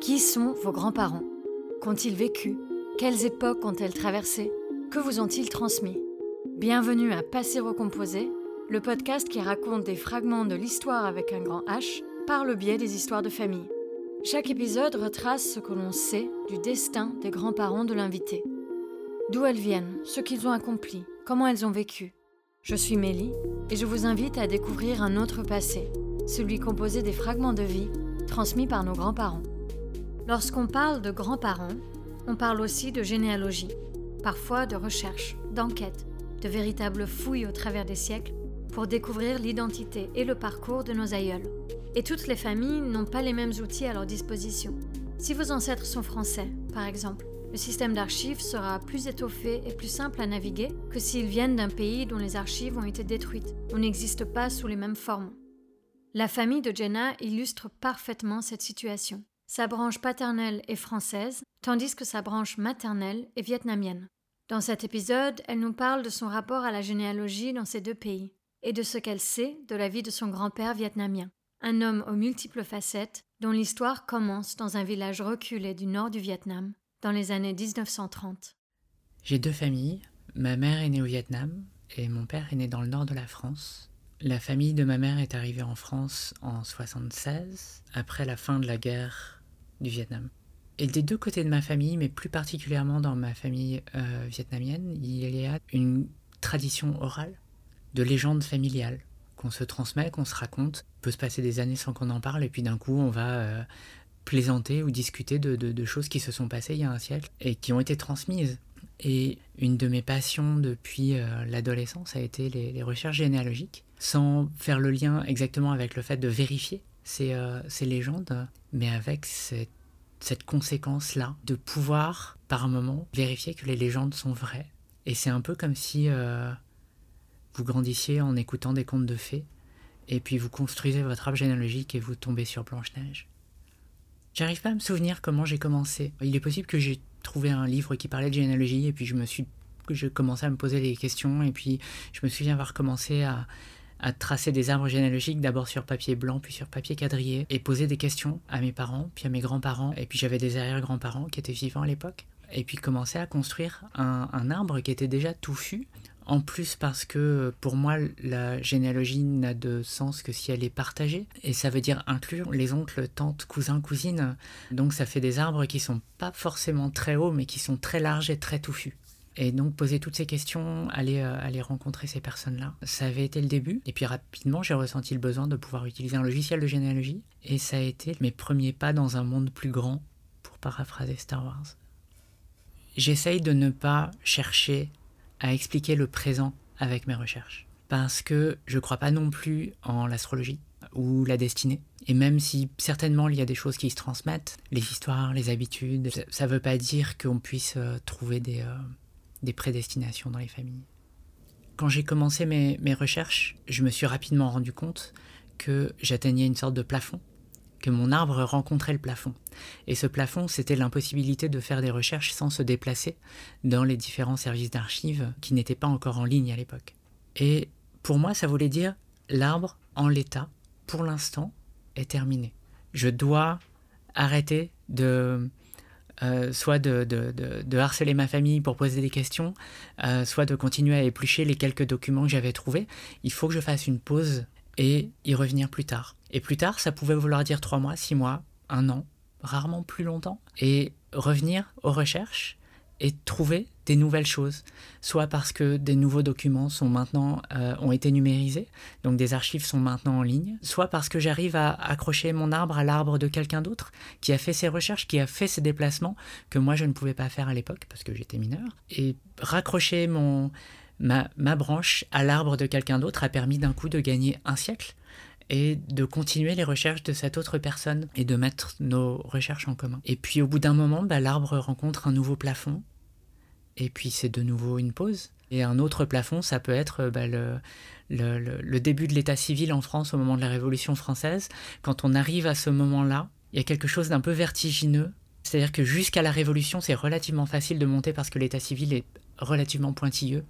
Qui sont vos grands-parents? Qu'ont-ils vécu? Quelles époques ont-elles traversées? Que vous ont-ils transmis? Bienvenue à Passer recomposé, le podcast qui raconte des fragments de l'histoire avec un grand H par le biais des histoires de famille. Chaque épisode retrace ce que l'on sait du destin des grands-parents de l'invité. D'où elles viennent, ce qu'ils ont accompli, comment elles ont vécu. Je suis Mélie et je vous invite à découvrir un autre passé, celui composé des fragments de vie transmis par nos grands-parents. Lorsqu'on parle de grands-parents, on parle aussi de généalogie, parfois de recherche, d'enquête, de véritables fouilles au travers des siècles pour découvrir l'identité et le parcours de nos aïeuls. Et toutes les familles n'ont pas les mêmes outils à leur disposition. Si vos ancêtres sont français, par exemple, le système d'archives sera plus étoffé et plus simple à naviguer que s'ils viennent d'un pays dont les archives ont été détruites ou n'existent pas sous les mêmes formes. La famille de Jenna illustre parfaitement cette situation. Sa branche paternelle est française, tandis que sa branche maternelle est vietnamienne. Dans cet épisode, elle nous parle de son rapport à la généalogie dans ces deux pays et de ce qu'elle sait de la vie de son grand-père vietnamien, un homme aux multiples facettes dont l'histoire commence dans un village reculé du nord du Vietnam dans les années 1930. J'ai deux familles. Ma mère est née au Vietnam et mon père est né dans le nord de la France. La famille de ma mère est arrivée en France en 76, après la fin de la guerre du Vietnam. Et des deux côtés de ma famille, mais plus particulièrement dans ma famille euh, vietnamienne, il y a une tradition orale de légende familiale qu'on se transmet, qu'on se raconte. Il peut se passer des années sans qu'on en parle, et puis d'un coup, on va euh, plaisanter ou discuter de, choses qui se sont passées il y a un siècle et qui ont été transmises. Et une de mes passions depuis euh, l'adolescence a été les, recherches généalogiques, sans faire le lien exactement avec le fait de vérifier ces, euh, légendes, mais avec cette, conséquence-là, de pouvoir, par un moment, vérifier que les légendes sont vraies. Et c'est un peu comme si vous grandissiez en écoutant des contes de fées, et puis vous construisez votre arbre généalogique et vous tombez sur Blanche-Neige. J'arrive pas à me souvenir comment j'ai commencé. Il est possible que j'ai trouvé un livre qui parlait de généalogie, et puis je me suis je commençais à me poser des questions, et puis je me souviens avoir commencé à, à tracer des arbres généalogiques, d'abord sur papier blanc, puis sur papier quadrillé, et poser des questions à mes parents, puis à mes grands-parents, et puis j'avais des arrière-grands-parents qui étaient vivants à l'époque, et puis commencer à construire un, un, arbre qui était déjà touffu, en plus parce que pour moi, la généalogie n'a de sens que si elle est partagée. Et ça veut dire inclure les oncles, tantes, cousins, cousines. Donc ça fait des arbres qui sont pas forcément très hauts, mais qui sont très larges et très touffus. Et donc poser toutes ces questions, aller, euh, aller rencontrer ces personnes-là, ça avait été le début. Et puis rapidement, j'ai ressenti le besoin de pouvoir utiliser un logiciel de généalogie. Et ça a été mes premiers pas dans un monde plus grand, pour paraphraser Star Wars. J'essaye de ne pas chercher à expliquer le présent avec mes recherches. Parce que je ne crois pas non plus en l'astrologie ou la destinée. Et même si certainement il y a des choses qui se transmettent, les histoires, les habitudes, ça ne veut pas dire qu'on puisse euh, trouver des, euh, des prédestinations dans les familles. Quand j'ai commencé mes, mes recherches, je me suis rapidement rendu compte que j'atteignais une sorte de plafond que mon arbre rencontrait le plafond. Et ce plafond, c'était l'impossibilité de faire des recherches sans se déplacer dans les différents services d'archives qui n'étaient pas encore en ligne à l'époque. Et pour moi, ça voulait dire l'arbre en l'état, pour l'instant, est terminé. Je dois arrêter de euh, soit de, harceler ma famille pour poser des questions, euh, soit de continuer à éplucher les quelques documents que j'avais trouvés. Il faut que je fasse une pause et y revenir plus tard. Et plus tard, ça pouvait vouloir dire trois mois, six mois, un an, rarement plus longtemps. Et revenir aux recherches et trouver des nouvelles choses, soit parce que des nouveaux documents sont maintenant euh, ont été numérisés, donc des archives sont maintenant en ligne, soit parce que j'arrive à accrocher mon arbre à l'arbre de quelqu'un d'autre qui a fait ses recherches, qui a fait ses déplacements que moi je ne pouvais pas faire à l'époque parce que j'étais mineur, et raccrocher mon ma, branche à l'arbre de quelqu'un d'autre a permis d'un coup de gagner un siècle et de continuer les recherches de cette autre personne et de mettre nos recherches en commun. Et puis au bout d'un moment, bah, l'arbre rencontre un nouveau plafond, et puis c'est de nouveau une pause. Et un autre plafond, ça peut être bah, le, le, début de l'état civil en France au moment de la Révolution française. Quand on arrive à ce moment-là, il y a quelque chose d'un peu vertigineux. C'est-à-dire que jusqu'à la Révolution, c'est relativement facile de monter parce que l'état civil est relativement pointilleux,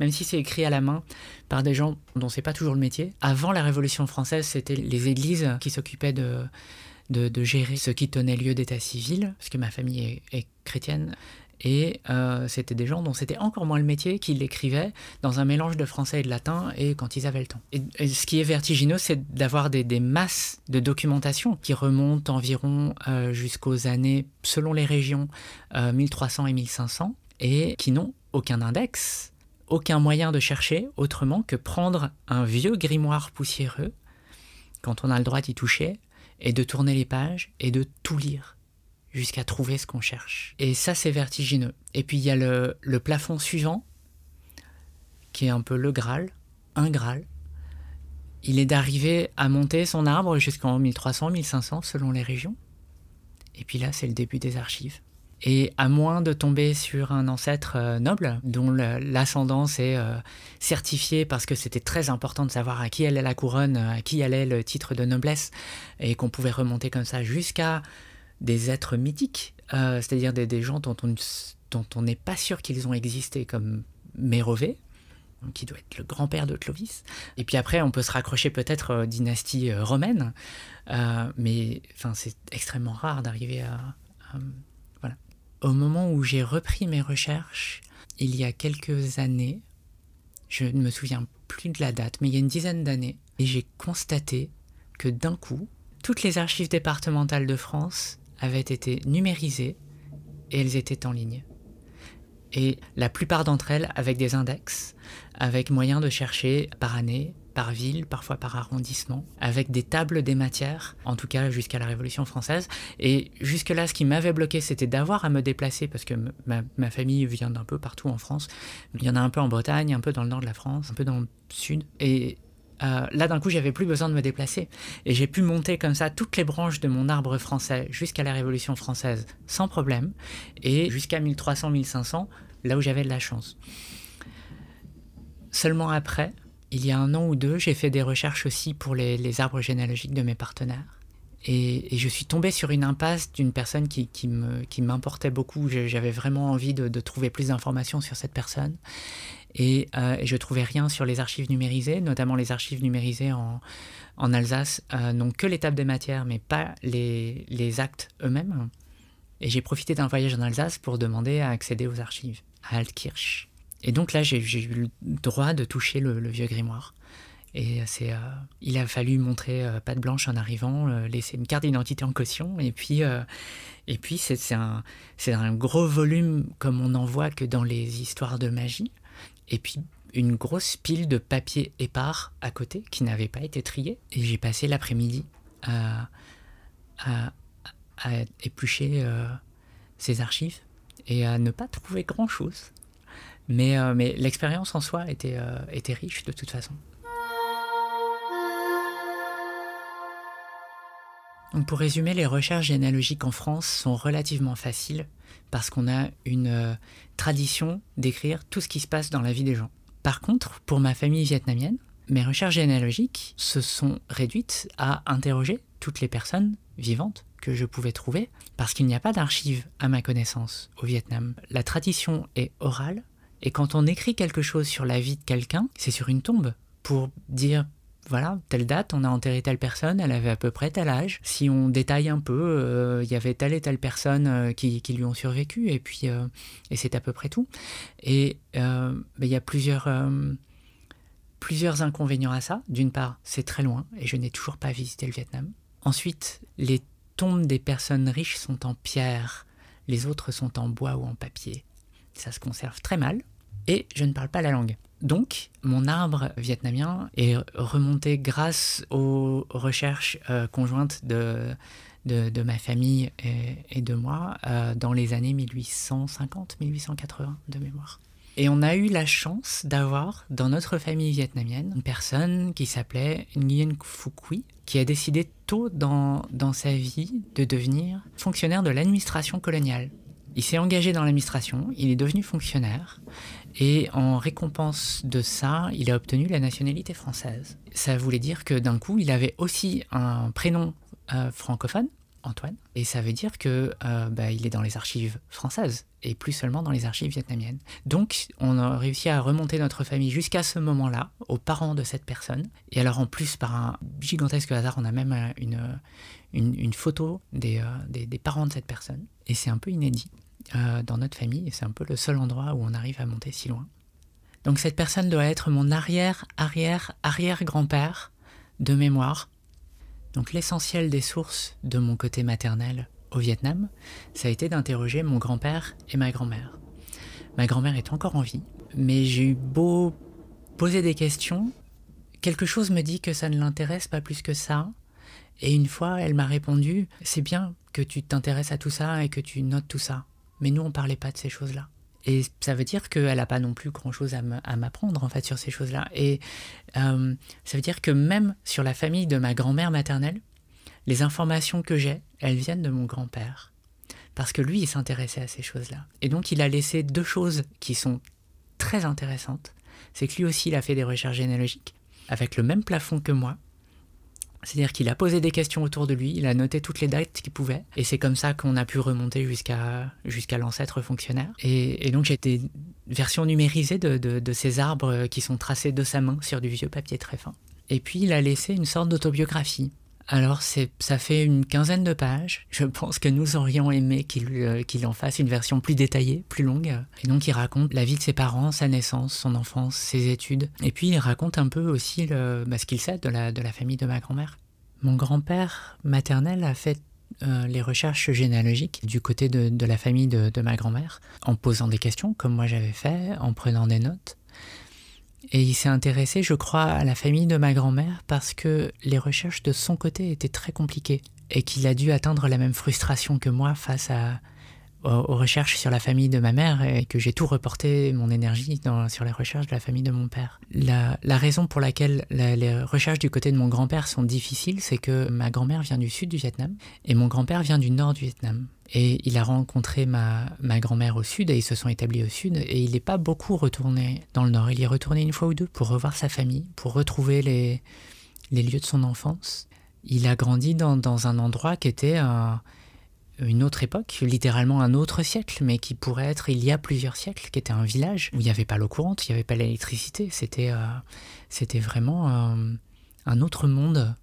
même si c'est écrit à la main par des gens dont c'est pas toujours le métier. Avant la Révolution française, c'était les églises qui s'occupaient de, de, gérer ce qui tenait lieu d'état civil, parce que ma famille est chrétienne, et euh, c'était des gens dont c'était encore moins le métier qui l'écrivaient dans un mélange de français et de latin et quand ils avaient le temps. Et, ce qui est vertigineux, c'est d'avoir des, masses de documentation qui remontent environ euh, jusqu'aux années, selon les régions, 1300 euh, et 1500, et qui n'ont aucun index, aucun moyen de chercher autrement que prendre un vieux grimoire poussiéreux, quand on a le droit d'y toucher, et de tourner les pages et de tout lire jusqu'à trouver ce qu'on cherche. Et ça, c'est vertigineux. Et puis il y a le, plafond suivant, qui est un peu le Graal, un Graal. Il est d'arriver à monter son arbre jusqu'en 1300, 1500 selon les régions. Et puis là, c'est le début des archives. Et à moins de tomber sur un ancêtre euh, noble, dont l'ascendance est euh, certifiée parce que c'était très important de savoir à qui allait la couronne, à qui allait le titre de noblesse, et qu'on pouvait remonter comme ça jusqu'à des êtres mythiques, euh, c'est-à-dire des, gens dont on n'est pas sûr qu'ils ont existé comme Mérové, qui doit être le grand-père de Clovis. Et puis après, on peut se raccrocher peut-être aux dynasties romaines, mais c'est extrêmement rare d'arriver à. Au moment où j'ai repris mes recherches, il y a quelques années, je ne me souviens plus de la date, mais il y a une dizaine d'années, et j'ai constaté que d'un coup, toutes les archives départementales de France avaient été numérisées et elles étaient en ligne. Et la plupart d'entre elles avec des index, avec moyen de chercher par année, par ville, parfois par arrondissement, avec des tables des matières, en tout cas jusqu'à la Révolution française. Et jusque-là, ce qui m'avait bloqué, c'était d'avoir à me déplacer, parce que ma, famille vient d'un peu partout en France. Il y en a un peu en Bretagne, un peu dans le nord de la France, un peu dans le sud. Et euh, là d'un coup j'avais plus besoin de me déplacer et j'ai pu monter comme ça toutes les branches de mon arbre français jusqu'à la Révolution française sans problème et jusqu'à 1300-1500 là où j'avais de la chance. Seulement après, il y a un an ou deux, j'ai fait des recherches aussi pour les, arbres généalogiques de mes partenaires. Et, je suis tombé sur une impasse d'une personne qui, m'importait beaucoup. J'avais vraiment envie de, trouver plus d'informations sur cette personne. Et, euh, je trouvais rien sur les archives numérisées, notamment les archives numérisées en, Alsace euh, n'ont que l'étape des matières, mais pas les, les actes eux-mêmes. Et j'ai profité d'un voyage en Alsace pour demander à accéder aux archives, à Altkirch. Et donc là, j'ai eu le droit de toucher le, vieux grimoire. Et c'est, euh, il a fallu montrer patte blanche en arrivant, laisser une carte d'identité en caution. Et puis, et puis c'est, un, c'est un gros volume comme on n'en voit que dans les histoires de magie et puis une grosse pile de papier épars à côté qui n'avait pas été trié. Et j'ai passé l'après-midi à, éplucher euh, ces archives et à ne pas trouver grand-chose. Mais, euh, mais l'expérience en soi était, euh, était riche de toute façon. Donc pour résumer, les recherches généalogiques en France sont relativement faciles parce qu'on a une euh, tradition d'écrire tout ce qui se passe dans la vie des gens. Par contre, pour ma famille vietnamienne, mes recherches généalogiques se sont réduites à interroger toutes les personnes vivantes que je pouvais trouver, parce qu'il n'y a pas d'archives à ma connaissance au Vietnam. La tradition est orale, et quand on écrit quelque chose sur la vie de quelqu'un, c'est sur une tombe, pour dire voilà, telle date, on a enterré telle personne, elle avait à peu près tel âge. Si on détaille un peu, euh, il y avait telle et telle personne euh, qui, lui ont survécu, et puis euh, et c'est à peu près tout. Et il y a plusieurs, plusieurs inconvénients à ça. D'une part, c'est très loin, et je n'ai toujours pas visité le Vietnam. Ensuite, les tombes des personnes riches sont en pierre, les autres sont en bois ou en papier. Ça se conserve très mal, et je ne parle pas la langue. Donc, mon arbre vietnamien est remonté grâce aux recherches euh, conjointes de, de, ma famille et, de moi euh, dans les années 1850-1880 de mémoire. Et on a eu la chance d'avoir dans notre famille vietnamienne une personne qui s'appelait Nguyen Phu Quy, qui a décidé tôt dans, dans sa vie de devenir fonctionnaire de l'administration coloniale. Il s'est engagé dans l'administration, il est devenu fonctionnaire, et en récompense de ça, il a obtenu la nationalité française. Ça voulait dire que d'un coup, il avait aussi un prénom euh, francophone, Antoine, et ça veut dire que euh, bah, il est dans les archives françaises et plus seulement dans les archives vietnamiennes. Donc, on a réussi à remonter notre famille jusqu'à ce moment-là, aux parents de cette personne. Et alors, en plus, par un gigantesque hasard, on a même une, une, photo des, des, parents de cette personne. Et c'est un peu inédit dans notre famille, c'est un peu le seul endroit où on arrive à monter si loin. Donc cette personne doit être mon arrière, arrière, arrière-grand-père de mémoire. Donc l'essentiel des sources de mon côté maternel au Vietnam, ça a été d'interroger mon grand-père et ma grand-mère. Ma grand-mère est encore en vie, mais j'ai eu beau poser des questions, quelque chose me dit que ça ne l'intéresse pas plus que ça. Et une fois, elle m'a répondu, c'est bien que tu t'intéresses à tout ça et que tu notes tout ça. Mais nous, on parlait pas de ces choses-là. Et ça veut dire qu'elle n'a pas non plus grand-chose à m'apprendre en fait sur ces choses-là. Et euh, ça veut dire que même sur la famille de ma grand-mère maternelle, les informations que j'ai, elles viennent de mon grand-père. Parce que lui, il s'intéressait à ces choses-là. Et donc, il a laissé deux choses qui sont très intéressantes. C'est que lui aussi, il a fait des recherches généalogiques avec le même plafond que moi. C'est-à-dire qu'il a posé des questions autour de lui, il a noté toutes les dates qu'il pouvait, et c'est comme ça qu'on a pu remonter jusqu'à l'ancêtre fonctionnaire. Et, donc j'ai des versions numérisées de, de, ces arbres qui sont tracés de sa main sur du vieux papier très fin. Et puis il a laissé une sorte d'autobiographie. Alors ça fait une quinzaine de pages. Je pense que nous aurions aimé qu'il, euh, qu'il en fasse une version plus détaillée, plus longue. Et donc il raconte la vie de ses parents, sa naissance, son enfance, ses études. Et puis il raconte un peu aussi le, bah, ce qu'il sait de la, famille de ma grand-mère. Mon grand-père maternel a fait euh, les recherches généalogiques du côté de, la famille de ma grand-mère, en posant des questions comme moi j'avais fait, en prenant des notes. Et il s'est intéressé, je crois, à la famille de ma grand-mère parce que les recherches de son côté étaient très compliquées et qu'il a dû atteindre la même frustration que moi face aux, recherches sur la famille de ma mère et que j'ai tout reporté mon énergie sur les recherches de la famille de mon père. La, la raison pour laquelle les recherches du côté de mon grand-père sont difficiles, c'est que ma grand-mère vient du sud du Vietnam et mon grand-père vient du nord du Vietnam. Et il a rencontré ma, ma grand-mère au sud et ils se sont établis au sud et il n'est pas beaucoup retourné dans le nord. Il est retourné une fois ou deux pour revoir sa famille, pour retrouver les, les lieux de son enfance. Il a grandi dans, un endroit qui était un, une autre époque, littéralement un autre siècle, mais qui pourrait être il y a plusieurs siècles, qui était un village où il n'y avait pas l'eau courante, il n'y avait pas l'électricité, c'était euh, c'était vraiment euh, un autre monde.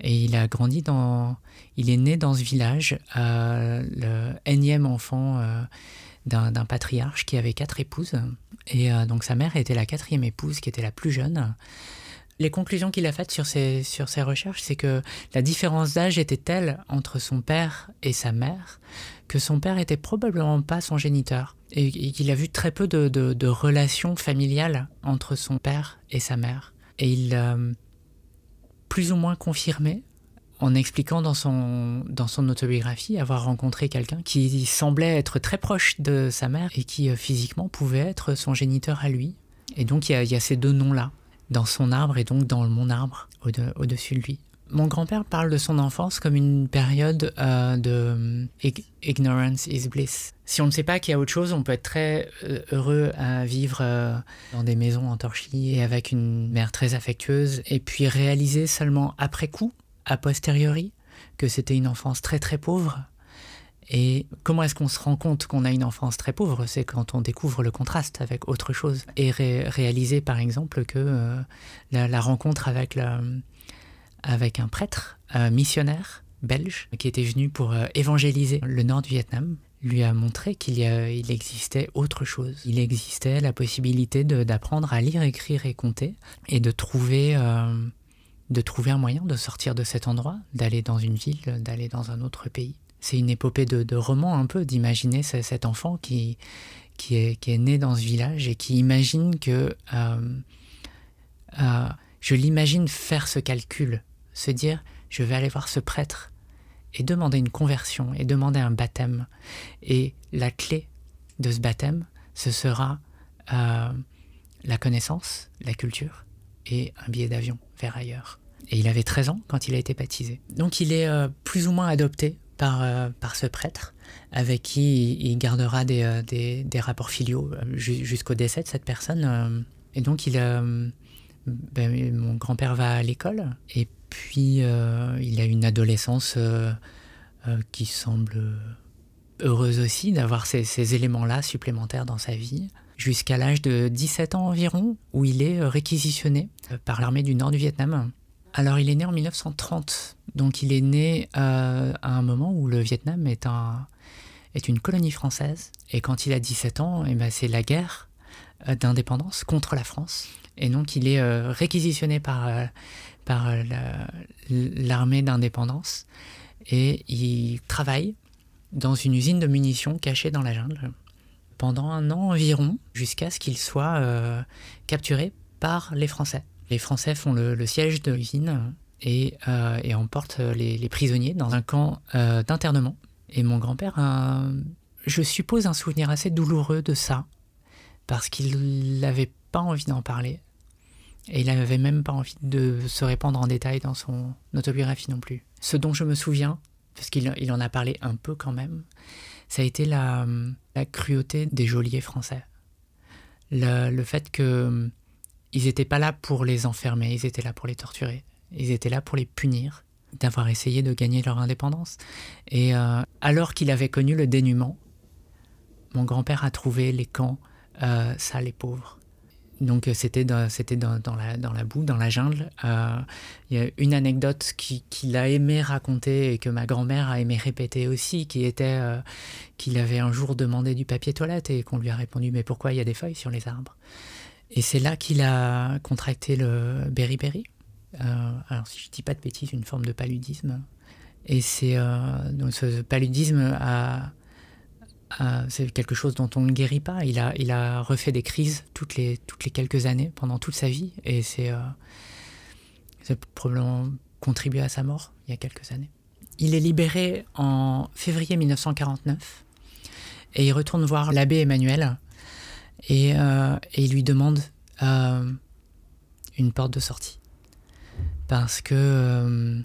Et il a grandi dans, il est né dans ce village, euh, le énième enfant d'un patriarche qui avait quatre épouses. Et donc sa mère était la quatrième épouse, qui était la plus jeune. Les conclusions qu'il a faites sur ses, sur ses recherches, c'est que la différence d'âge était telle entre son père et sa mère que son père était probablement pas son géniteur et, qu'il a vu très peu de, de, relations familiales entre son père et sa mère. Et il l'a plus ou moins confirmé en expliquant dans son, dans son autobiographie avoir rencontré quelqu'un qui semblait être très proche de sa mère et qui euh, physiquement pouvait être son géniteur à lui. Et donc il y a, il y a ces deux noms-là dans son arbre et donc dans mon arbre au-dessus de, lui. Mon grand-père parle de son enfance comme une période euh, de ignorance is bliss. Si on ne sait pas qu'il y a autre chose, on peut être très euh, heureux à vivre euh, dans des maisons en torchis et avec une mère très affectueuse, et puis réaliser seulement après coup, a posteriori, que c'était une enfance très très pauvre et comment est-ce qu'on se rend compte qu'on a une enfance très pauvre? C'est quand on découvre le contraste avec autre chose. Et réaliser par exemple que euh, la, rencontre avec, avec un prêtre missionnaire belge qui était venu pour euh, évangéliser le nord du Vietnam lui a montré qu'il il existait autre chose. Il existait la possibilité d'apprendre à lire, écrire et compter et de trouver, euh, de trouver un moyen de sortir de cet endroit, d'aller dans une ville, d'aller dans un autre pays c'est une épopée de, roman un peu, d'imaginer cet enfant qui, qui, est, qui est né dans ce village et qui imagine que... Euh, je l'imagine faire ce calcul, se dire, je vais aller voir ce prêtre et demander une conversion et demander un baptême. Et la clé de ce baptême, ce sera euh, la connaissance, la culture et un billet d'avion vers ailleurs. Et il avait 13 ans quand il a été baptisé. Donc il est plus ou moins adopté par, euh, par ce prêtre, avec qui il, gardera des, euh, des, des, rapports filiaux euh, jusqu'au décès de cette personne. Et donc, il, ben, mon grand-père va à l'école, puis il a une adolescence qui semble heureuse aussi d'avoir ces, éléments-là supplémentaires dans sa vie, jusqu'à l'âge de 17 ans environ, où il est réquisitionné par l'armée du nord du Vietnam Alors il est né en 1930, donc il est né euh, à un moment où le Vietnam est, un, est une colonie française. Et quand il a 17 ans, eh ben, c'est la guerre euh, d'indépendance contre la France. Et donc il est euh, réquisitionné par, par l'armée d'indépendance et il travaille dans une usine de munitions cachée dans la jungle pendant un an environ, jusqu'à ce qu'il soit capturé par les Français. Les Français font le, siège de l'usine et, euh, emportent les, prisonniers dans un camp euh, d'internement. Et mon grand-père a, je suppose, un souvenir assez douloureux de ça, parce qu'il n'avait pas envie d'en parler. Et il n'avait même pas envie de se répandre en détail dans son autobiographie non plus. Ce dont je me souviens, parce qu'il en a parlé un peu quand même, ça a été la, cruauté des geôliers français. le fait que ils n'étaient pas là pour les enfermer, ils étaient là pour les torturer, ils étaient là pour les punir d'avoir essayé de gagner leur indépendance. Et euh, alors qu'il avait connu le dénuement, mon grand-père a trouvé les camps euh, sales et pauvres. Donc euh, c'était dans, dans, la, dans la boue, dans la jungle. Il y a une anecdote qu'il a aimé raconter et que ma grand-mère a aimé répéter aussi, qui était qu'il avait un jour demandé du papier toilette et qu'on lui a répondu mais pourquoi il y a des feuilles sur les arbres? Et c'est là qu'il a contracté le beriberi. Euh, alors, si je dis pas de bêtises, une forme de paludisme. Et c'est euh, donc ce paludisme c'est quelque chose dont on ne guérit pas. Il a, il a refait des crises toutes les, toutes les quelques années, pendant toute sa vie. Et c'est euh, probablement contribué à sa mort il y a quelques années. Il est libéré en février 1949 et il retourne voir l'abbé Emmanuel euh, et, il lui demande euh, une porte de sortie. Parce que euh,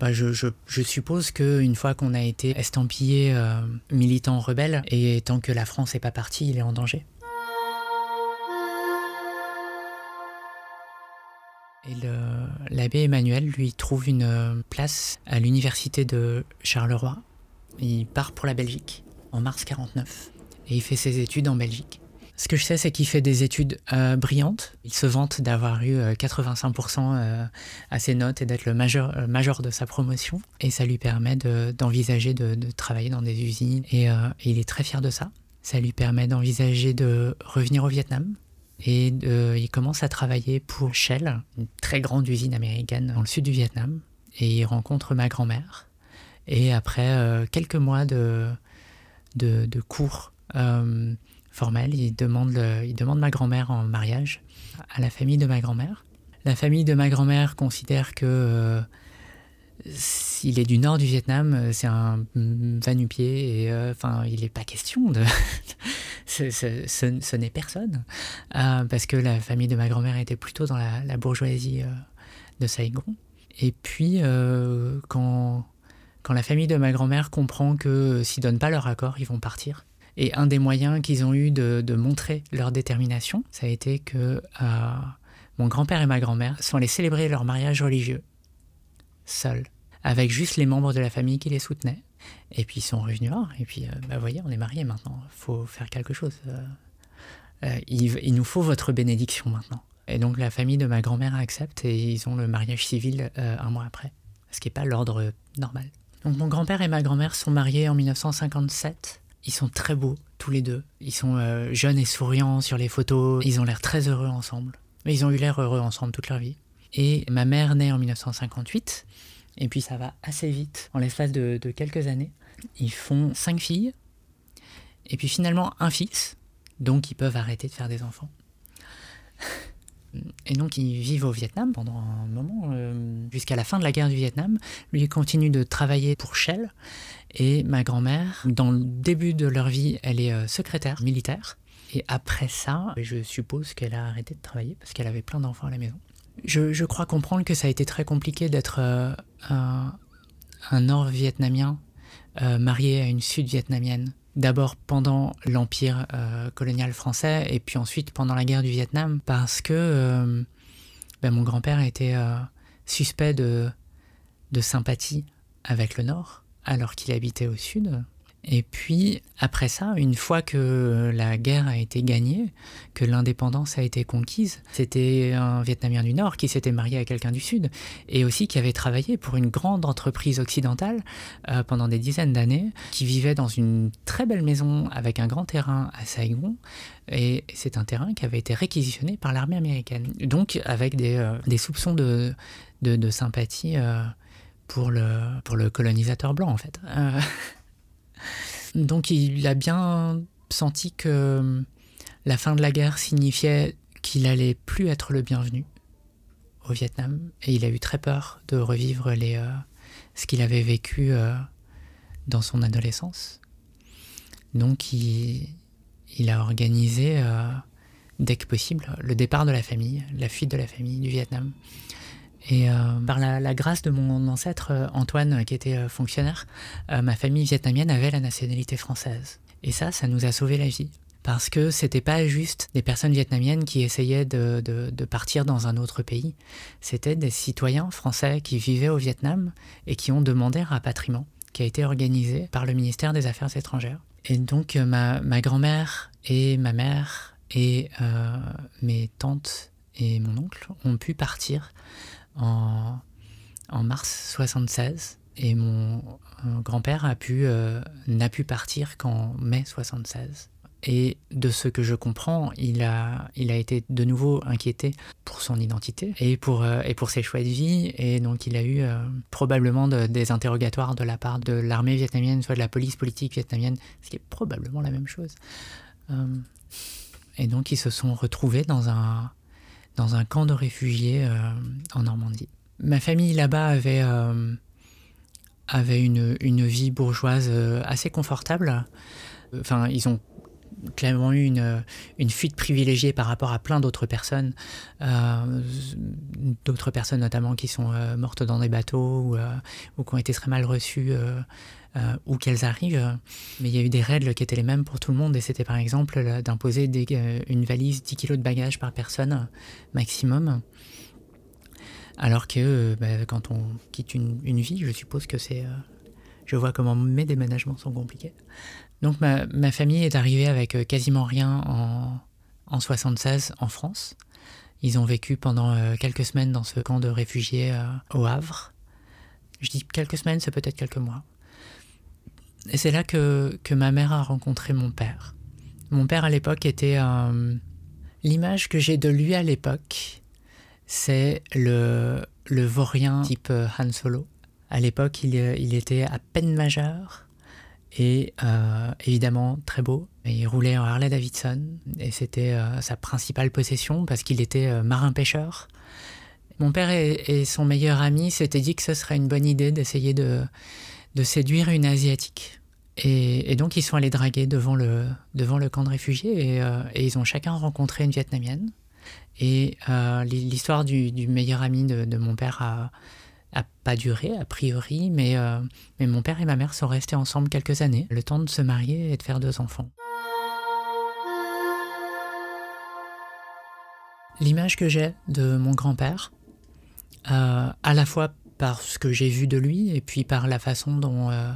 bah je, je, je, suppose qu'une fois qu'on a été estampillé militant rebelle, et tant que la France n'est pas partie, il est en danger. Et l'abbé Emmanuel lui trouve une place à l'université de Charleroi. Il part pour la Belgique en mars 49 et il fait ses études en Belgique. Ce que je sais, c'est qu'il fait des études euh, brillantes. Il se vante d'avoir eu 85% euh, euh, à ses notes et d'être le major, major, de sa promotion. Et ça lui permet d'envisager de, travailler dans des usines. Et, il est très fier de ça. Ça lui permet d'envisager de revenir au Vietnam. Et il commence à travailler pour Shell, une très grande usine américaine dans le sud du Vietnam. Et il rencontre ma grand-mère. Et après quelques mois de cours formel. Il demande, il demande ma grand-mère en mariage à la famille de ma grand-mère. La famille de ma grand-mère considère que euh, s'il est du nord du Vietnam, euh, c'est un vanupier et euh, enfin, il n'est pas question de. ce, n'est personne. parce que la famille de ma grand-mère était plutôt dans la, bourgeoisie de Saigon. Et puis, quand, quand la famille de ma grand-mère comprend que s'ils donnent pas leur accord, ils vont partir, et un des moyens qu'ils ont eu de, montrer leur détermination, ça a été que euh, mon grand-père et ma grand-mère sont allés célébrer leur mariage religieux, seuls, avec juste les membres de la famille qui les soutenaient. Et puis ils sont revenus, ah, et puis, euh, bah voyez, on est mariés maintenant, il faut faire quelque chose. Euh, il, nous faut votre bénédiction maintenant. Et donc la famille de ma grand-mère accepte et ils ont le mariage civil un mois après, ce qui n'est pas l'ordre normal. Donc mon grand-père et ma grand-mère sont mariés en 1957 ils sont très beaux, tous les deux. Ils sont euh, jeunes et souriants sur les photos. Ils ont l'air très heureux ensemble. Mais ils ont eu l'air heureux ensemble toute leur vie. Et ma mère naît en 1958. Et puis ça va assez vite, en l'espace de, quelques années. Ils font cinq filles. Et puis finalement un fils. Donc ils peuvent arrêter de faire des enfants. Et donc ils vivent au Vietnam pendant un moment, euh, jusqu'à la fin de la guerre du Vietnam. Lui continue de travailler pour Shell. Et ma grand-mère, dans le début de leur vie, elle est euh, secrétaire militaire. Et après ça, je suppose qu'elle a arrêté de travailler parce qu'elle avait plein d'enfants à la maison. Je, crois comprendre que ça a été très compliqué d'être euh, un, nord-vietnamien marié à une sud-vietnamienne D'abord pendant l'empire euh, colonial français et puis ensuite pendant la guerre du Vietnam parce que euh, ben, mon grand-père était euh, suspect de sympathie avec le Nord alors qu'il habitait au Sud. Et puis, après ça, une fois que la guerre a été gagnée, que l'indépendance a été conquise, c'était un Vietnamien du Nord qui s'était marié à quelqu'un du Sud et aussi qui avait travaillé pour une grande entreprise occidentale euh, pendant des dizaines d'années, qui vivait dans une très belle maison avec un grand terrain à Saigon. Et c'est un terrain qui avait été réquisitionné par l'armée américaine. Donc, avec des, euh, soupçons de, de, sympathie euh, pour, le, pour le colonisateur blanc, en fait. Donc il a bien senti que la fin de la guerre signifiait qu'il allait plus être le bienvenu au Vietnam et il a eu très peur de revivre les, euh, ce qu'il avait vécu euh, dans son adolescence. Donc il, a organisé euh, dès que possible le départ de la famille, la fuite de la famille du Vietnam. Et euh, par la, grâce de mon ancêtre euh, Antoine, qui était euh, fonctionnaire, ma famille vietnamienne avait la nationalité française. Et ça, ça nous a sauvé la vie. Parce que c'était pas juste des personnes vietnamiennes qui essayaient de, partir dans un autre pays. C'était des citoyens français qui vivaient au Vietnam et qui ont demandé un rapatriement, qui a été organisé par le ministère des Affaires étrangères. Et donc ma grand-mère et ma mère et mes tantes et mon oncle ont pu partir en, mars 76 et mon grand-père a pu euh, n'a pu partir qu'en mai 76. Et de ce que je comprends, il a, il a été de nouveau inquiété pour son identité et pour, euh, et pour ses choix de vie. Et donc il a eu euh, probablement des interrogatoires de la part de l'armée vietnamienne, soit de la police politique vietnamienne, ce qui est probablement la même chose. et donc ils se sont retrouvés dans un, dans un camp de réfugiés euh, en Normandie. Ma famille là-bas avait, euh, avait une, une, vie bourgeoise euh, assez confortable. Enfin, ils ont clairement eu une, une, fuite privilégiée par rapport à plein d'autres personnes, d'autres personnes notamment qui sont mortes dans des bateaux ou, ou, qui ont été très mal reçues euh, où qu'elles arrivent. Mais il y a eu des règles qui étaient les mêmes pour tout le monde et c'était par exemple d'imposer euh, une valise 10 kilos de bagages par personne maximum. Alors que euh, bah, quand on quitte une, vie, je suppose que c'est... je vois comment mes déménagements sont compliqués. Donc ma, ma famille est arrivée avec quasiment rien en, en 76 en France. Ils ont vécu pendant quelques semaines dans ce camp de réfugiés au Havre. Je dis quelques semaines, c'est peut-être quelques mois. Et c'est là que, que, ma mère a rencontré mon père. Mon père à l'époque était... Euh, l'image que j'ai de lui à l'époque, c'est le, le vaurien type euh, Han Solo. À l'époque, il, il, était à peine majeur et euh, évidemment très beau. il roulait en Harley Davidson et c'était sa principale possession parce qu'il était marin-pêcheur. Mon père et, son meilleur ami s'étaient dit que ce serait une bonne idée d'essayer de, de séduire une asiatique. Et, donc ils sont allés draguer devant le, devant le camp de réfugiés et, euh, ils ont chacun rencontré une Vietnamienne. Et euh, l'histoire du, meilleur ami de, mon père a, pas duré a priori, mais, euh, mais mon père et ma mère sont restés ensemble quelques années, le temps de se marier et de faire deux enfants. L'image que j'ai de mon grand-père, à la fois par ce que j'ai vu de lui et puis par la façon dont, euh,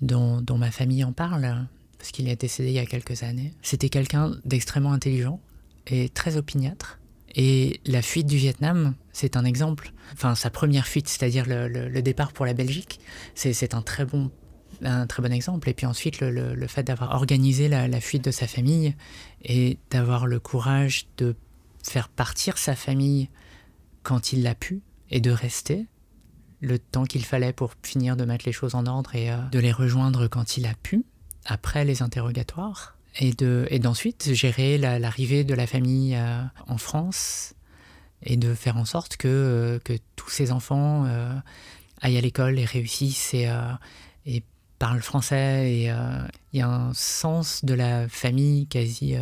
dont, ma famille en parle, parce qu'il est décédé il y a quelques années. C'était quelqu'un d'extrêmement intelligent et très opiniâtre. Et la fuite du Vietnam, c'est un exemple. Enfin, sa première fuite, c'est-à-dire le, départ pour la Belgique, c'est un très bon un très bon exemple. Et puis ensuite, le, fait d'avoir organisé la, fuite de sa famille et d'avoir le courage de faire partir sa famille quand il l'a pu et de rester le temps qu'il fallait pour finir de mettre les choses en ordre et euh, de les rejoindre quand il a pu, après les interrogatoires, et de et d'ensuite gérer l'arrivée de la famille euh, en France et de faire en sorte que, euh, que tous ces enfants aillent à l'école et réussissent et, et parlent français. Et il y a un sens de la famille quasi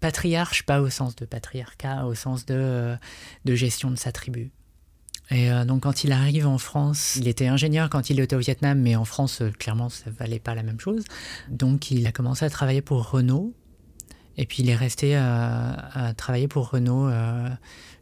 patriarche, pas au sens de patriarcat, au sens de, de gestion de sa tribu. Et euh, donc quand il arrive en France, il était ingénieur quand il était au Vietnam, mais en France, euh, clairement, ça valait pas la même chose. Donc il a commencé à travailler pour Renault, et puis il est resté à, travailler pour Renault euh,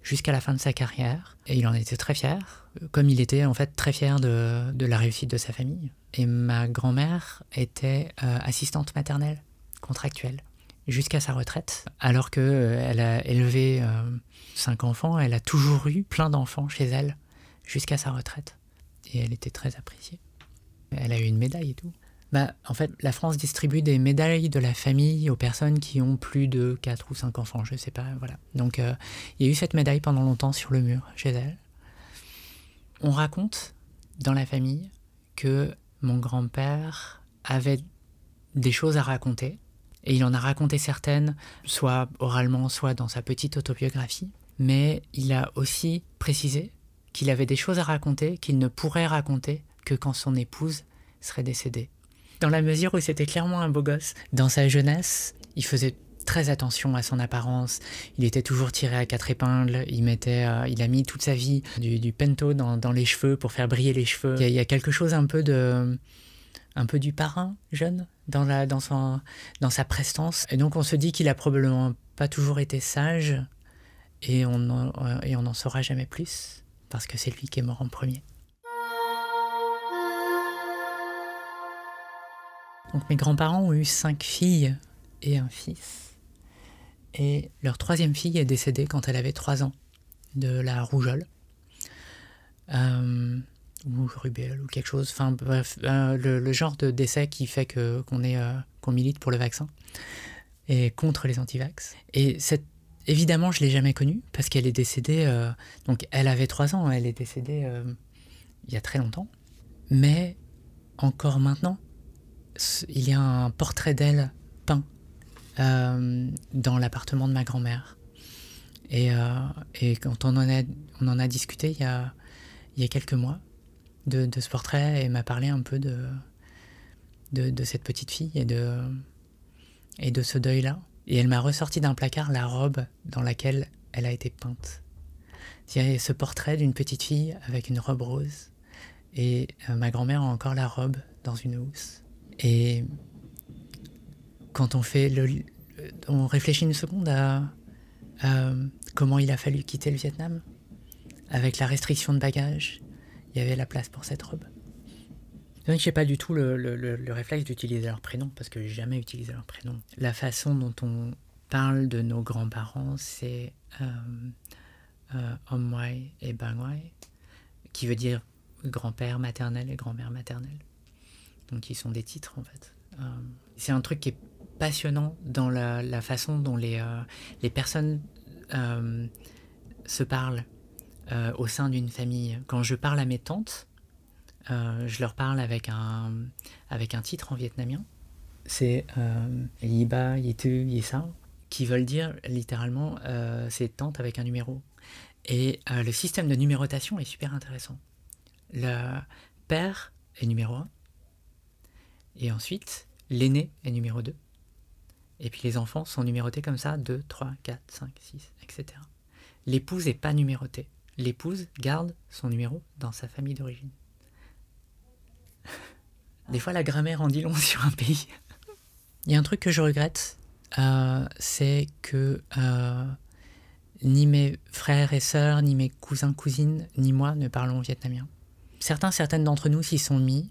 jusqu'à la fin de sa carrière. Et il en était très fier. comme il était en fait très fier de la réussite de sa famille. Et ma grand-mère était assistante maternelle contractuelle jusqu'à sa retraite, alors qu'elle a élevé cinq enfants, elle a toujours eu plein d'enfants chez elle jusqu'à sa retraite. Et elle était très appréciée. Elle a eu une médaille et tout. Bah, en fait, la France distribue des médailles de la famille aux personnes qui ont plus de 4 ou 5 enfants, je sais pas, voilà. Donc, euh, il y a eu cette médaille pendant longtemps sur le mur chez elle. On raconte dans la famille que mon grand-père avait des choses à raconter, et il en a raconté certaines, soit oralement, soit dans sa petite autobiographie, mais il a aussi précisé qu'il avait des choses à raconter qu'il ne pourrait raconter que quand son épouse serait décédée. Dans la mesure où c'était clairement un beau gosse. Dans sa jeunesse, il faisait très attention à son apparence. Il était toujours tiré à quatre épingles. Il mettait, euh, il a mis toute sa vie du, du pento dans, dans, les cheveux pour faire briller les cheveux. Il y, a, quelque chose un peu de, un peu du parrain jeune dans sa prestance. Et donc on se dit qu'il a probablement pas toujours été sage et on n'en saura jamais plus parce que c'est lui qui est mort en premier. Donc mes grands-parents ont eu cinq filles et un fils. Et leur troisième fille est décédée quand elle avait trois ans de la rougeole. Euh, ou rubéole ou quelque chose. Enfin bref, euh, le, genre de décès qui fait que qu'on est euh, qu'on milite pour le vaccin et contre les antivax. Et cette évidemment, je l'ai jamais connue parce qu'elle est décédée. donc elle avait trois ans, elle est décédée il y a très longtemps. Mais encore maintenant, il y a un portrait d'elle peint euh, dans l'appartement de ma grand-mère. Et, euh, et, quand on en, a, on en a discuté il y a, il y a quelques mois de, ce portrait, et m'a parlé un peu de, de, cette petite fille et de, et de ce deuil-là. Et elle m'a ressorti d'un placard la robe dans laquelle elle a été peinte. Il y a ce portrait d'une petite fille avec une robe rose. Et euh, ma grand-mère a encore la robe dans une housse. Et quand on fait le, on réfléchit une seconde à, comment il a fallu quitter le Vietnam, avec la restriction de bagages, il y avait la place pour cette robe. Donc j'ai pas du tout le, le, réflexe d'utiliser leur prénom parce que j'ai jamais utilisé leur prénom. La façon dont on parle de nos grands-parents, c'est euh, euh, et Bangwai, qui veut dire grand-père maternel et grand-mère maternelle donc ils sont des titres en fait. Euh, c'est un truc qui est passionnant dans la, façon dont les, euh, les personnes se parlent au sein d'une famille. Quand je parle à mes tantes, je leur parle avec un, avec un titre en vietnamien. C'est Yiba, Yitu, Yisa, qui veulent dire littéralement c'est tante avec un numéro. Et le système de numérotation est super intéressant. Le père est numéro 1, et ensuite, l'aîné est numéro 2. Et puis les enfants sont numérotés comme ça, 2, 3, 4, 5, 6, etc. L'épouse n'est pas numérotée. L'épouse garde son numéro dans sa famille d'origine. Des fois, la grammaire en dit long sur un pays. Il y a un truc que je regrette, euh, c'est que euh, ni mes frères et sœurs, ni mes cousins, cousines, ni moi ne parlons vietnamien. Certains, certaines d'entre nous s'y sont mis,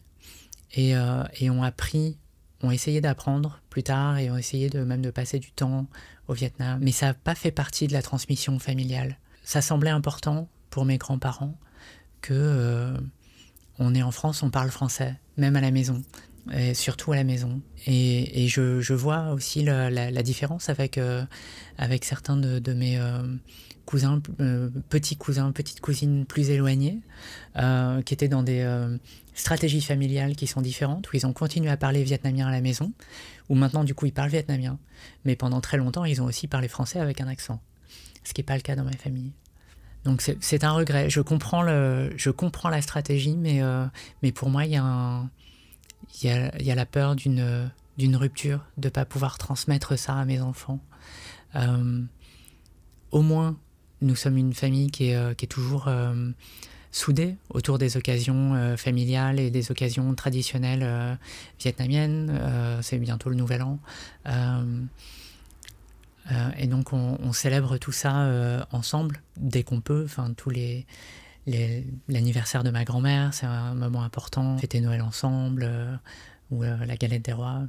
euh, et, ont appris, ont essayé d'apprendre plus tard et ont essayé de même de passer du temps au Vietnam. Mais ça n'a pas fait partie de la transmission familiale. Ça semblait important pour mes grands-parents que euh, on est en France, on parle français, même à la maison, et surtout à la maison. Et, je, vois aussi la, différence avec, euh, avec certains de, mes cousins, petits cousins, petites cousines plus éloignés, qui étaient dans des stratégies familiales qui sont différentes, où ils ont continué à parler vietnamien à la maison, où maintenant du coup ils parlent vietnamien. Mais pendant très longtemps, ils ont aussi parlé français avec un accent, ce qui n'est pas le cas dans ma famille. Donc c'est un regret. Je comprends, la stratégie, mais, euh, mais pour moi, il y, a la peur d'une rupture, de ne pas pouvoir transmettre ça à mes enfants. Euh, au moins, nous sommes une famille qui est, euh, toujours soudés autour des occasions familiales et des occasions traditionnelles vietnamiennes. C'est bientôt le Nouvel An. Et donc on, célèbre tout ça ensemble dès qu'on peut, enfin tous les, l'anniversaire de ma grand-mère, c'est un moment important. Fêter Noël ensemble, ou la galette des rois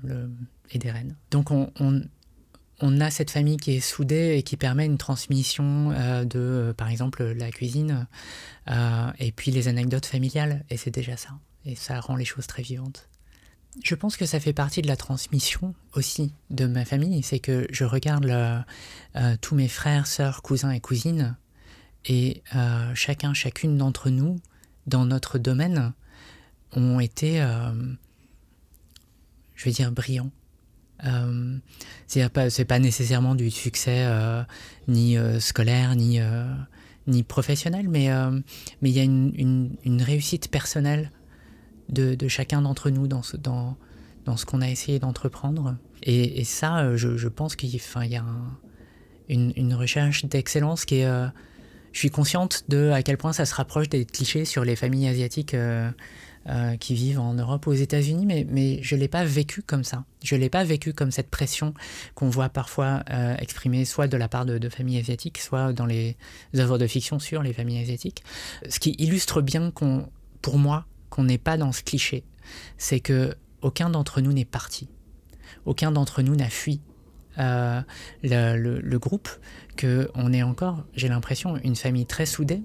et des reines. Donc on, on, a cette famille qui est soudée et qui permet une transmission de, par exemple, la cuisine et puis les anecdotes familiales. Et c'est déjà ça. Et ça rend les choses très vivantes. Je pense que ça fait partie de la transmission aussi de ma famille, c'est que je regarde euh, tous mes frères, sœurs, cousins et cousines, et euh, chacun, chacune d'entre nous, dans notre domaine, ont été, euh, je vais dire, brillants. c'est pas, pas nécessairement du succès ni scolaire, ni, ni professionnel, mais il y a une réussite personnelle de, chacun d'entre nous dans ce, dans, dans ce qu'on a essayé d'entreprendre. Et, ça, euh, je, pense qu'il y a une, recherche d'excellence qui est... Euh, je suis consciente de à quel point ça se rapproche des clichés sur les familles asiatiques euh, qui vivent en Europe ou aux États-Unis, mais, mais je ne l'ai pas vécu comme ça. Je ne l'ai pas vécu comme cette pression qu'on voit parfois exprimée soit de la part de, de, familles asiatiques, soit dans les œuvres de fiction sur les familles asiatiques. Ce qui illustre bien qu'on, pour moi, qu'on n'est pas dans ce cliché, c'est que aucun d'entre nous n'est parti, aucun d'entre nous n'a fui euh, le, groupe, que on est encore, j'ai l'impression, une famille très soudée,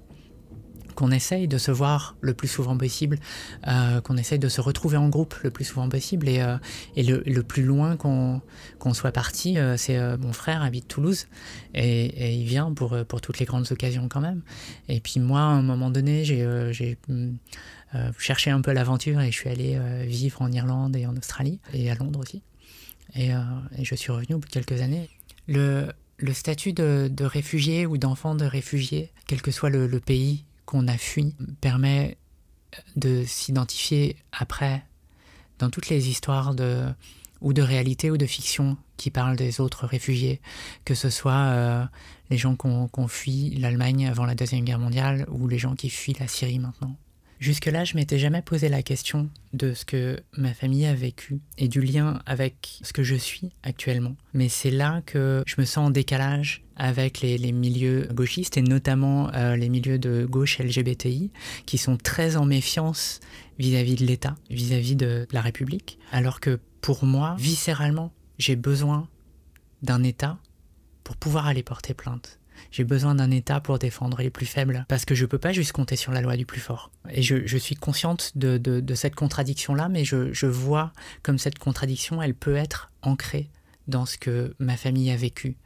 qu'on essaye de se voir le plus souvent possible, euh, qu'on essaye de se retrouver en groupe le plus souvent possible. Et, euh, le, plus loin qu'on soit parti, c'est mon frère habite Toulouse et, il vient pour, pour toutes les grandes occasions quand même. Et puis moi, à un moment donné, j'ai euh, chercher un peu l'aventure et je suis allé euh, vivre en Irlande et en Australie et à Londres aussi. Et, euh, je suis revenu au bout de quelques années. Le statut de, réfugié ou d'enfant de réfugié, quel que soit le, pays qu'on a fui, permet de s'identifier après dans toutes les histoires de, ou de réalité ou de fiction qui parlent des autres réfugiés, que ce soit les gens qui ont fui l'Allemagne avant la Deuxième Guerre mondiale ou les gens qui fuient la Syrie maintenant. Jusque-là, je m'étais jamais posé la question de ce que ma famille a vécu et du lien avec ce que je suis actuellement. Mais c'est là que je me sens en décalage avec les, milieux gauchistes et notamment euh, les milieux de gauche LGBTI qui sont très en méfiance vis-à-vis de l'État, vis-à-vis de la République. Alors que pour moi, viscéralement, j'ai besoin d'un État pour pouvoir aller porter plainte. J'ai besoin d'un État pour défendre les plus faibles, parce que je ne peux pas juste compter sur la loi du plus fort. Et je, suis consciente de, cette contradiction-là, mais je, vois comme cette contradiction, elle peut être ancrée dans ce que ma famille a vécu.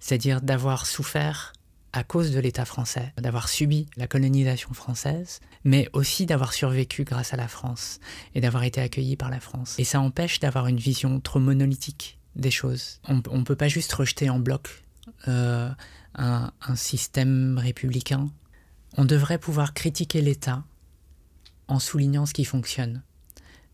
C'est-à-dire d'avoir souffert à cause de l'État français, d'avoir subi la colonisation française, mais aussi d'avoir survécu grâce à la France et d'avoir été accueilli par la France. Et ça empêche d'avoir une vision trop monolithique des choses. On ne peut pas juste rejeter en bloc euh, un, système républicain, on devrait pouvoir critiquer l'État en soulignant ce qui fonctionne.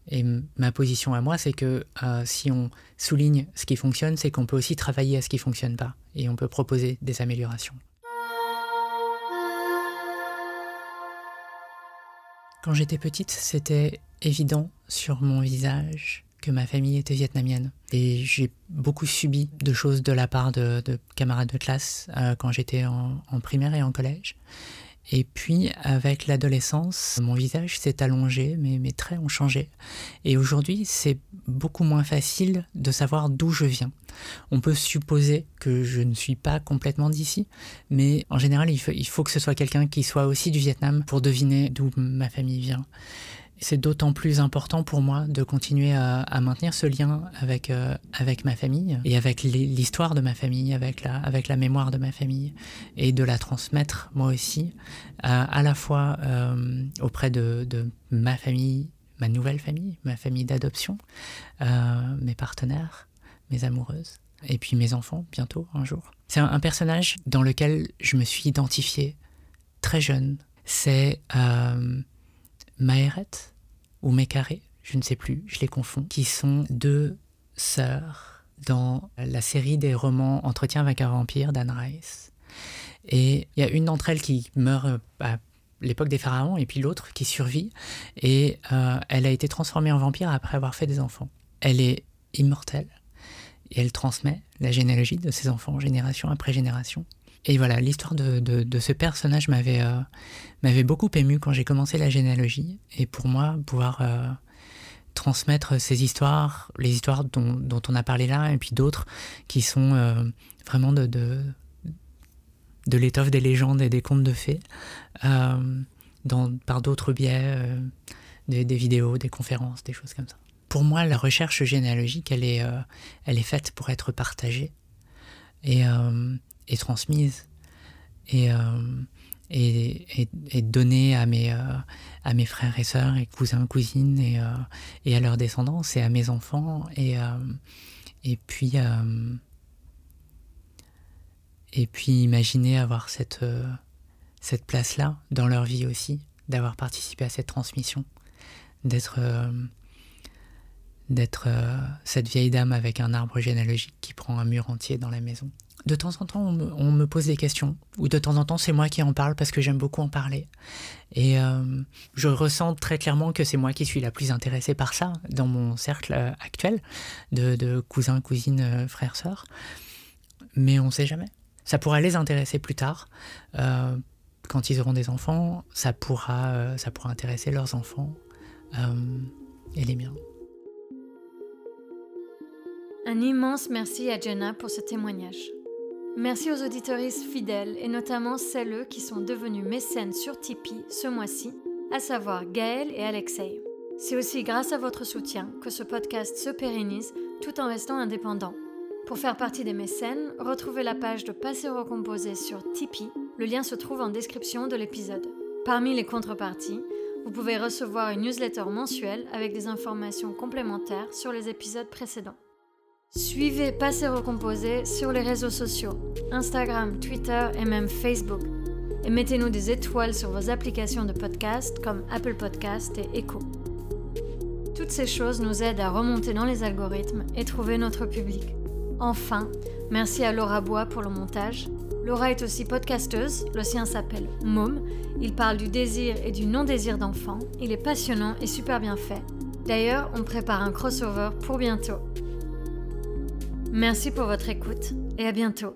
Et ma position à moi, c'est que euh, si on souligne ce qui fonctionne, c'est qu'on peut aussi travailler à ce qui fonctionne pas, et on peut proposer des améliorations. Quand j'étais petite, c'était évident sur mon visage que ma famille était vietnamienne. Et j'ai beaucoup subi de choses de la part de, camarades de classe euh, quand j'étais en, primaire et en collège. Et puis, avec l'adolescence, mon visage s'est allongé, mais mes traits ont changé. Et aujourd'hui, c'est beaucoup moins facile de savoir d'où je viens. On peut supposer que je ne suis pas complètement d'ici, mais en général, il faut, il faut que ce soit quelqu'un qui soit aussi du Vietnam pour deviner d'où ma famille vient c'est d'autant plus important pour moi de continuer à, maintenir ce lien avec, euh, avec ma famille et avec l'histoire de ma famille, avec la, mémoire de ma famille, et de la transmettre moi aussi, à la fois euh, auprès de, ma famille, ma nouvelle famille, ma famille d'adoption, euh, mes partenaires, mes amoureuses, et puis mes enfants bientôt, un jour. C'est un, personnage dans lequel je me suis identifié très jeune. C'est Maëret, ou Mécaré, je ne sais plus, je les confonds, qui sont deux sœurs dans la série des romans Entretien avec un vampire d'Anne Rice. Et il y a une d'entre elles qui meurt euh, à l'époque des pharaons et puis l'autre qui survit. Et euh, elle a été transformée en vampire après avoir fait des enfants. Elle est immortelle et elle transmet la généalogie de ses enfants génération après génération. Et voilà, l'histoire de, de, ce personnage m'avait euh, m'avait beaucoup ému quand j'ai commencé la généalogie. Et pour moi, pouvoir euh, transmettre ces histoires, les histoires dont, dont, on a parlé là, et puis d'autres qui sont euh, vraiment de, de, de l'étoffe des légendes et des contes de fées, par d'autres biais, des, des, vidéos, des conférences, des choses comme ça. Pour moi, la recherche généalogique, elle est, elle est faite pour être partagée. Et, et transmise et, euh, et, et, donnée à mes, euh, à mes frères et sœurs et cousins, cousines et, euh, et à leurs descendants et à mes enfants et, et puis et puis imaginer avoir cette, cette place-là dans leur vie aussi, d'avoir participé à cette transmission, d'être d'être cette vieille dame avec un arbre généalogique qui prend un mur entier dans la maison de temps en temps, on me, pose des questions, ou de temps en temps, c'est moi qui en parle parce que j'aime beaucoup en parler. Et euh, je ressens très clairement que c'est moi qui suis la plus intéressée par ça dans mon cercle euh, actuel de, cousins, cousines, euh, frères, sœurs. Mais on ne sait jamais. Ça pourra les intéresser plus tard. quand ils auront des enfants, ça pourra, ça pourra intéresser leurs enfants et les miens. Un immense merci à Jenna pour ce témoignage. Merci aux auditoristes fidèles et notamment celles qui sont devenues mécènes sur Tipeee ce mois-ci, à savoir Gaël et Alexei. C'est aussi grâce à votre soutien que ce podcast se pérennise tout en restant indépendant. Pour faire partie des mécènes, retrouvez la page de Passer recomposé sur Tipeee. Le lien se trouve en description de l'épisode. Parmi les contreparties, vous pouvez recevoir une newsletter mensuelle avec des informations complémentaires sur les épisodes précédents. Suivez Passé Recomposé sur les réseaux sociaux, Instagram, Twitter et même Facebook. Et mettez-nous des étoiles sur vos applications de podcast comme Apple Podcast et Echo. Toutes ces choses nous aident à remonter dans les algorithmes et trouver notre public. Enfin, merci à Laura Bois pour le montage. Laura est aussi podcasteuse, le sien s'appelle Mom. Il parle du désir et du non-désir d'enfant. Il est passionnant et super bien fait. D'ailleurs, on prépare un crossover pour bientôt. Merci pour votre écoute et à bientôt.